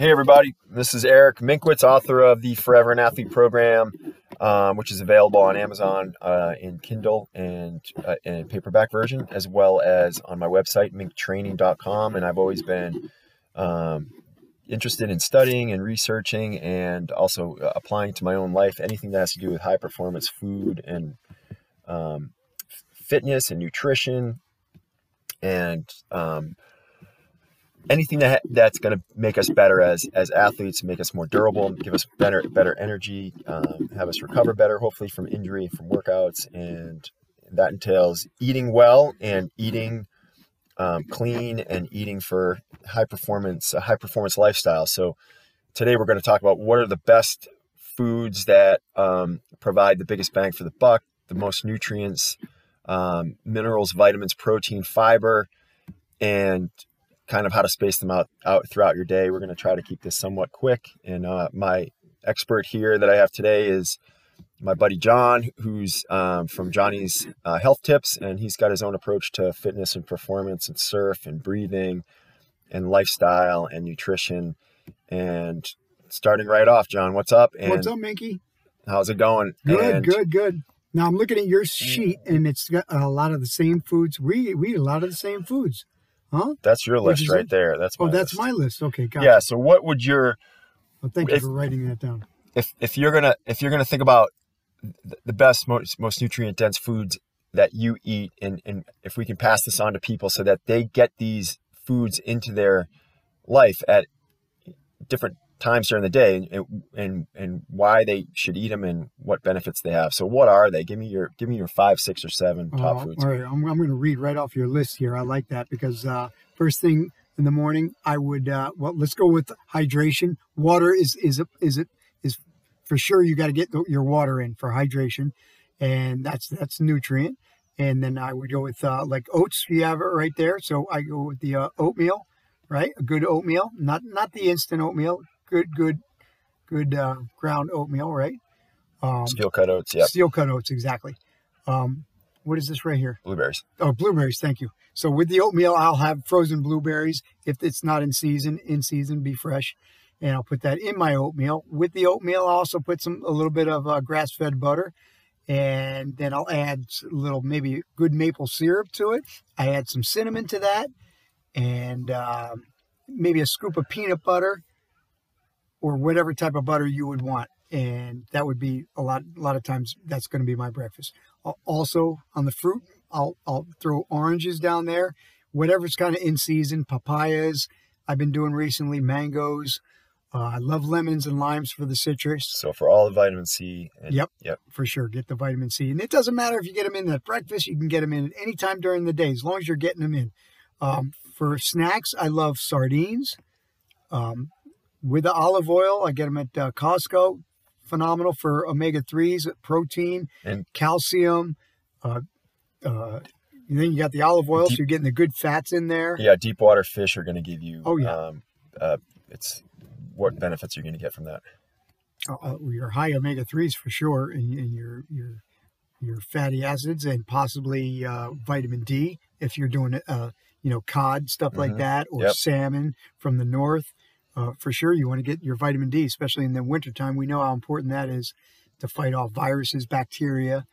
Hey, everybody. This is Eric Minkwitz, author of the Forever an Athlete program, um, which is available on Amazon uh, in Kindle and uh, in paperback version, as well as on my website, minktraining.com. And I've always been um, interested in studying and researching and also uh, applying to my own life anything that has to do with high performance food and um, fitness and nutrition and um, anything that that's going to make us better as as athletes, make us more durable, give us better better energy, um, have us recover better, hopefully from injury, from workouts, and that entails eating well and eating um, clean and eating for high performance a high performance lifestyle. So today we're going to talk about what are the best foods that um, provide the biggest bang for the buck, the most nutrients, um, minerals, vitamins, protein, fiber, and kind of how to space them out out throughout your day. We're going to try to keep this somewhat quick. And uh, my expert here that I have today is my buddy John, who's um, from Johnny's uh, Health Tips, and he's got his own approach to fitness and performance and surf and breathing and lifestyle and nutrition. And starting right off, John, what's up? And what's up, Minky? How's it going? Good, and, good, good. Now I'm looking at your sheet, and it's got a lot of the same foods. We we eat a lot of the same foods. Huh? That's your list right it? there. That's oh, my oh, that's list. my list. Okay, got Yeah. So what would your well, thank if, you for writing that down. If if you're gonna if you're gonna think about the best most most nutrient dense foods that you eat, and and if we can pass this on to people so that they get these foods into their life at different times during the day and, and and why they should eat them and what benefits they have. So what are they? Give me your give me your five, six, or seven top uh, foods. All right, I'm, I'm going to read right off your list here. I like that because uh, first thing in the morning, I would uh, well let's go with hydration. Water is is a, is it is for sure you got to get your water in for hydration, and that's that's nutrient. And then I would go with uh, like oats. You have it right there. So I go with the uh, oatmeal, right? A good oatmeal, not not the instant oatmeal good, good, good uh, ground oatmeal, right? Um, steel cut oats, yeah. Steel cut oats, exactly. Um, what is this right here? Blueberries. Oh, blueberries. Thank you. So with the oatmeal, I'll have frozen blueberries. If it's not in season, in season, be fresh, and I'll put that in my oatmeal. With the oatmeal, I'll also put some a little bit of uh, grass-fed butter, and then I'll add a little maybe good maple syrup to it. I add some cinnamon to that, and uh, maybe a scoop of peanut butter or whatever type of butter you would want. And that would be a lot, a lot of times that's going to be my breakfast. Also on the fruit, I'll, I'll throw oranges down there, whatever's kind of in season, papayas. I've been doing recently mangoes. Uh, I love lemons and limes for the citrus. So for all the vitamin C. And, yep. Yep. For sure. Get the vitamin C. And it doesn't matter if you get them in at breakfast, you can get them in at any time during the day, as long as you're getting them in. Um, for snacks, I love sardines. Um, with the olive oil. I get them at uh, Costco. Phenomenal for omega 3s, protein, and calcium. Uh, uh, and then you got the olive oil, deep, so you're getting the good fats in there. Yeah, deep water fish are going to give you. Oh yeah. Um, uh, it's what benefits you're going to get from that. Uh, uh your high omega threes for sure, and, and, your your your fatty acids, and possibly uh, vitamin D if you're doing uh, you know cod stuff mm-hmm. like that, or yep. salmon from the north uh, for sure you want to get your vitamin D, especially in the wintertime. We know how important that is to fight off viruses, bacteria,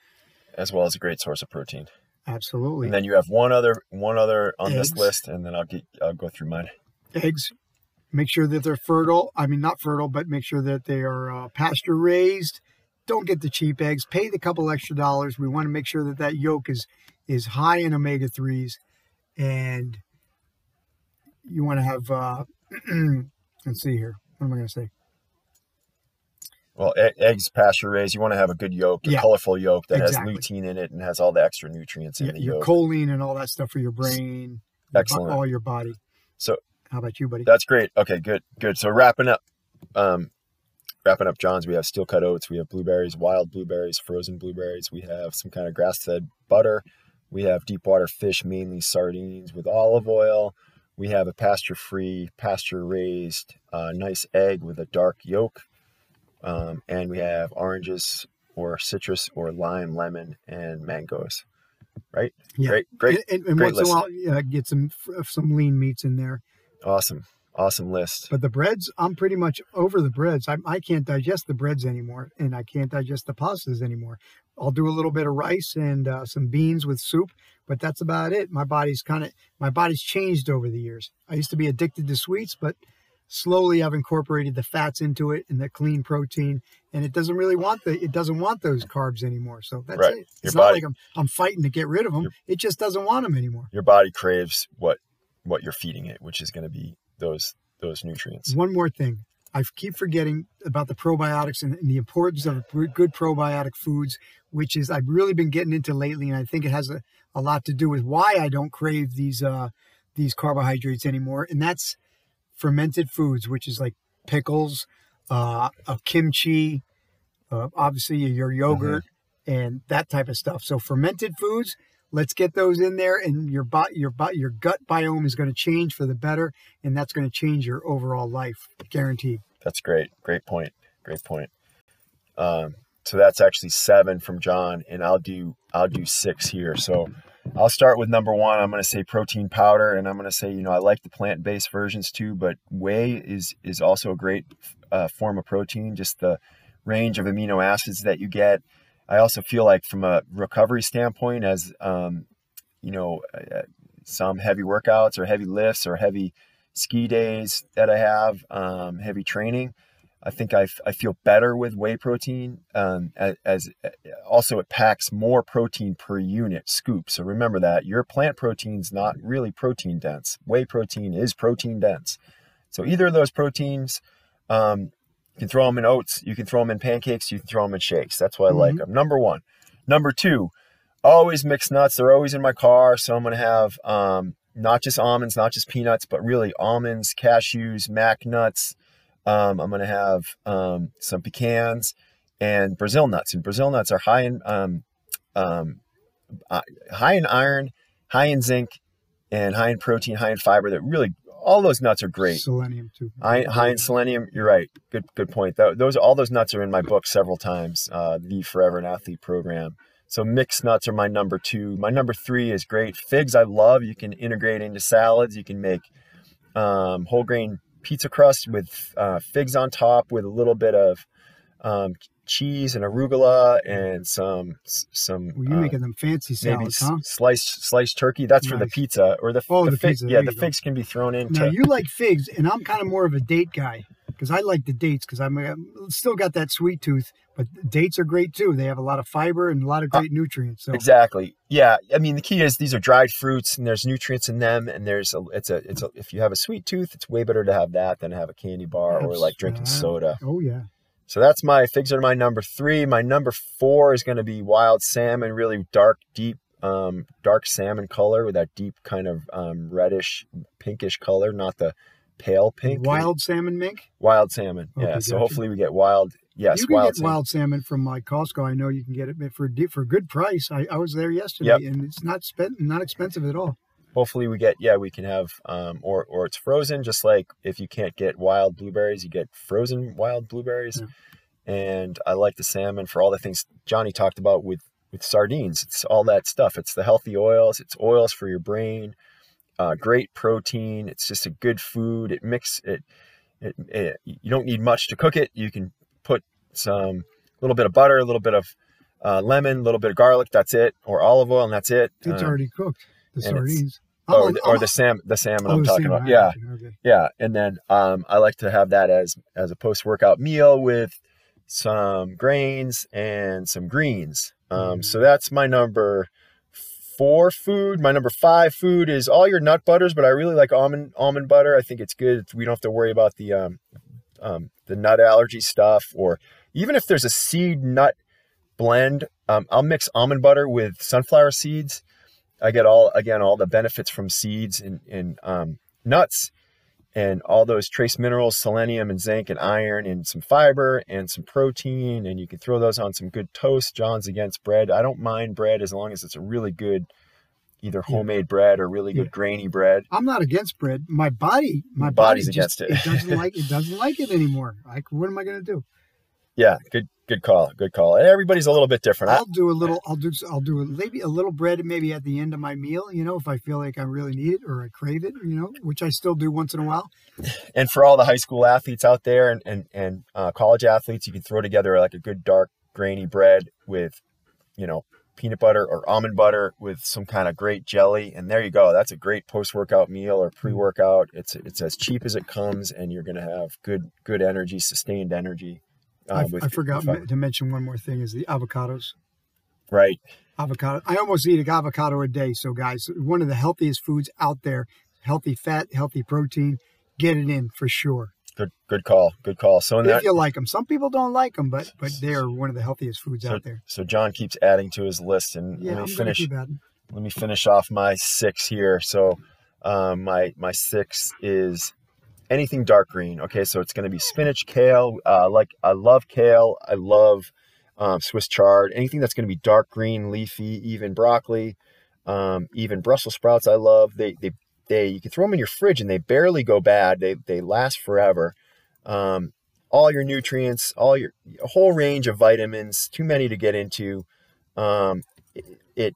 as well as a great source of protein. Absolutely. And then you have one other one other on Eggs. this list, and then I'll get I'll go through mine. Eggs. Make sure that they're fertile. I mean, not fertile, but make sure that they are uh, pasture raised. Don't get the cheap eggs. Pay the couple extra dollars. We want to make sure that that yolk is is high in omega threes, and you want to have uh, Let's see here. What am I going to say? Well, eggs pasture raised. You want to have a good yolk, a yeah, colorful yolk that exactly. has lutein in it and has all the extra nutrients in yeah, the your yolk. choline and all that stuff for your brain. Excellent. All your body. So, how about you, buddy? That's great. Okay, good, good. So wrapping up, um, wrapping up, Johns. We have steel cut oats. We have blueberries, wild blueberries, frozen blueberries. We have some kind of grass fed butter. We have deep water fish, mainly sardines with olive oil. We have a pasture free, pasture raised, uh, nice egg with a dark yolk. Um, and we have oranges or citrus or lime, lemon, and mangoes. Right? Yeah. Great, great. And, and, great once in a while, uh, get some some lean meats in there. Awesome. awesome list. But the breads, I'm pretty much over the breads. I, I can't digest the breads anymore, and I can't digest the pastas anymore. I'll do a little bit of rice and uh, some beans with soup, but that's about it. My body's kind of my body's changed over the years. I used to be addicted to sweets, but slowly I've incorporated the fats into it and the clean protein, and it doesn't really want the it doesn't want those carbs anymore. So that's Right. it. Your It's not body- like I'm I'm fighting to get rid of them. Your- It just doesn't want them anymore. Your body craves what what you're feeding it, which is going to be those those nutrients. One more thing. I keep forgetting about the probiotics and, and the importance of good probiotic foods, which is I've really been getting into lately, and I think it has a, a lot to do with why I don't crave these uh, these carbohydrates anymore, and that's fermented foods, which is like pickles, uh, a kimchi, uh, obviously your yogurt, and that type of stuff. So fermented foods, let's get those in there, and your bot your bot your gut biome is going to change for the better, and that's going to change your overall life, guaranteed. That's great. Great point. Great point. Um, so that's actually seven from John, and I'll do I'll do six here. So I'll start with number one. I'm going to say protein powder, and I'm going to say you know I like the plant based versions too, but whey is is also a great uh, form of protein. Just the range of amino acids that you get. I also feel like from a recovery standpoint, as um, you know, uh, some heavy workouts or heavy lifts or heavy ski days that I have, um, heavy training. I think I, f- I feel better with whey protein. Um, as, as also it packs more protein per unit scoop. So remember that your plant protein's not really protein dense. Whey protein is protein dense. So either of those proteins, um, you can throw them in oats, you can throw them in pancakes, you can throw them in shakes. That's why I like Mhm. them. Number one. Number two, always mixed nuts. They're always in my car. So I'm going to have um, not just almonds, not just peanuts, but really almonds, cashews, mac nuts. Um, I'm going to have um, some pecans and Brazil nuts. And Brazil nuts are high in um, um, uh, high in iron, high in zinc, and high in protein, high in fiber. That really all those nuts are great. Selenium too. High, high in selenium. You're right. Good good point. Tho- Those all those nuts are in my book several times. Uh, the Forever an Athlete program. So mixed nuts are my number two. My number three is great. Figs I love. You can integrate into salads. You can make um, whole grain pizza crust with uh, figs on top with a little bit of um, cheese and arugula and some some Well, you're uh, making them fancy maybe salads, s- huh? sliced sliced turkey. That's for the pizza or the Oh, the, the fig- pizza, Yeah, the you go. figs can be thrown in. Now you like figs, and I'm kind of more of a date guy because I like the dates because I'm, I'm still got that sweet tooth. But dates are great too. They have a lot of fiber and a lot of Uh, great nutrients. So Exactly. Yeah. I mean, the key is these are dried fruits, and there's nutrients in them, and there's a. It's a. It's a. If you have a sweet tooth, it's way better to have that than have a candy bar or like drinking uh, soda. oh yeah, So that's my figs are my number three. My number four is going to be wild salmon, really dark, deep, um, dark salmon color with that deep kind of um, reddish, pinkish color, not the pale pink. wild salmon mink. wild salmon. Okay, yeah. So gotcha. hopefully we get wild. Yes, you can wild get salmon. wild salmon from like Costco. I know you can get it for for a good price. I, I was there yesterday, Yep. and it's not spent not expensive at all. hopefully we get yeah we can have um or or it's frozen just like if you can't get wild blueberries you get frozen wild blueberries and i like the salmon for all the things johnny talked about with with sardines it's all that stuff it's the healthy oils it's oils for your brain uh, great protein it's just a good food it mix it, it it you don't need much to cook it you can put some little bit of butter a little bit of uh, lemon a little bit of garlic that's it or olive oil and that's it It's Um, already cooked. The and it's- sardines. or the, or the sam the salmon oh, I'm talking salmon. about. Yeah, Okay. yeah. And then um, I like to have that as as a post workout meal with some grains and some greens. Um, Mm. So that's my number four food. My number five food is all your nut butters, but I really like almond almond butter. I think it's good. We don't have to worry about the um, um, the nut allergy stuff, or even if there's a seed nut blend, um, I'll mix almond butter with sunflower seeds. I get all again all the benefits from seeds and, and um, nuts and all those trace minerals, selenium and zinc and iron and some fiber and some protein. And you can throw those on some good toast. John's against bread. I don't mind bread as long as it's a really good, either Yeah. homemade bread or really good Yeah. grainy bread. I'm not against bread. My body, my Your body body's just, against it. it doesn't like it doesn't like it anymore. Like, what am I going to do? Yeah, good Good call. Good call. Everybody's a little bit different. I'll do a little. I'll do. I'll do maybe a little bread, maybe at the end of my meal. You know, if I feel like I really need it or I crave it. You know, which I still do once in a while. And for all the high school athletes out there and and and uh, college athletes, you can throw together like a good dark grainy bread with, you know, peanut butter or almond butter with some kind of great jelly, and there you go. That's a great post workout meal or pre workout. It's it's as cheap as it comes, and you're gonna have good good energy, sustained energy. I, Uh, with, I forgot to mention one more thing: is the avocados. right. Avocado. I almost eat an avocado a day. So, guys, one of the healthiest foods out there. Healthy fat, healthy protein. Get it in for sure. Good good call. Good call. So in if that you like them, some people don't like them, but but they are one of the healthiest foods so, out there. so John keeps adding to his list, and Yeah, let I'm me finish. let me finish off my six here. So um, my my six is anything dark green. Okay, so it's going to be spinach, kale. Uh, like I love kale. I love um, Swiss chard. Anything that's going to be dark green, leafy, even broccoli, um, even Brussels sprouts. I love. They they they you can throw them in your fridge and they barely go bad. They they last forever. Um, all your nutrients, all your a whole range of vitamins. Too many to get into. Um, it, it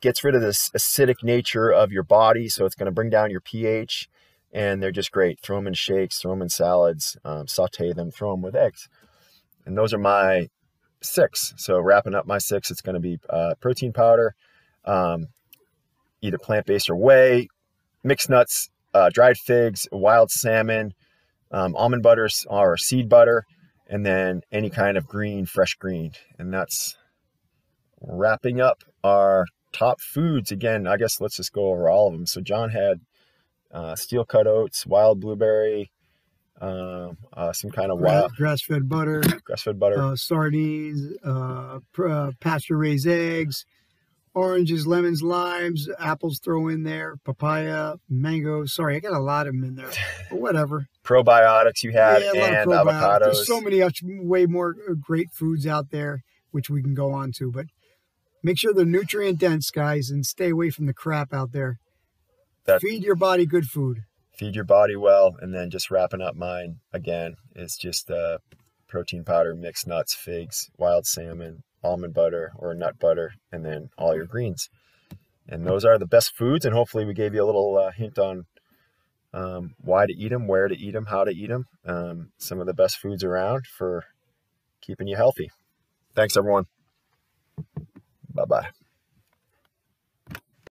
gets rid of this acidic nature of your body, so it's going to bring down your pH. And they're just great. Throw them in shakes, throw them in salads, um, saute them, throw them with eggs. And those are my six. So wrapping up my six, it's going to be uh, protein powder, um, either plant based or whey, mixed nuts, uh, dried figs, wild salmon, um, almond butters or seed butter, and then any kind of green, fresh green. And that's wrapping up our top foods again i guess let's just go over all of them so john had uh, steel cut oats wild blueberry um, uh, some kind of wild Grass fed butter, grass-fed butter uh, sardines, uh, pr- uh, pasture raised eggs, oranges, lemons, limes, apples throw in there, papaya, mango. Sorry, I got a lot of them in there, but whatever. probiotics you had yeah, and avocados There's so many way more uh, great foods out there which we can go on to, but make sure they're nutrient dense, guys, and stay away from the crap out there. That- Feed your body good food. feed your body well and then just wrapping up mine again is just uh, protein powder mixed nuts figs wild salmon almond butter or nut butter and then all your greens. And those are the best foods and hopefully we gave you a little uh, hint on um, why to eat them where to eat them how to eat them um, some of the best foods around for keeping you healthy. Thanks everyone. Bye bye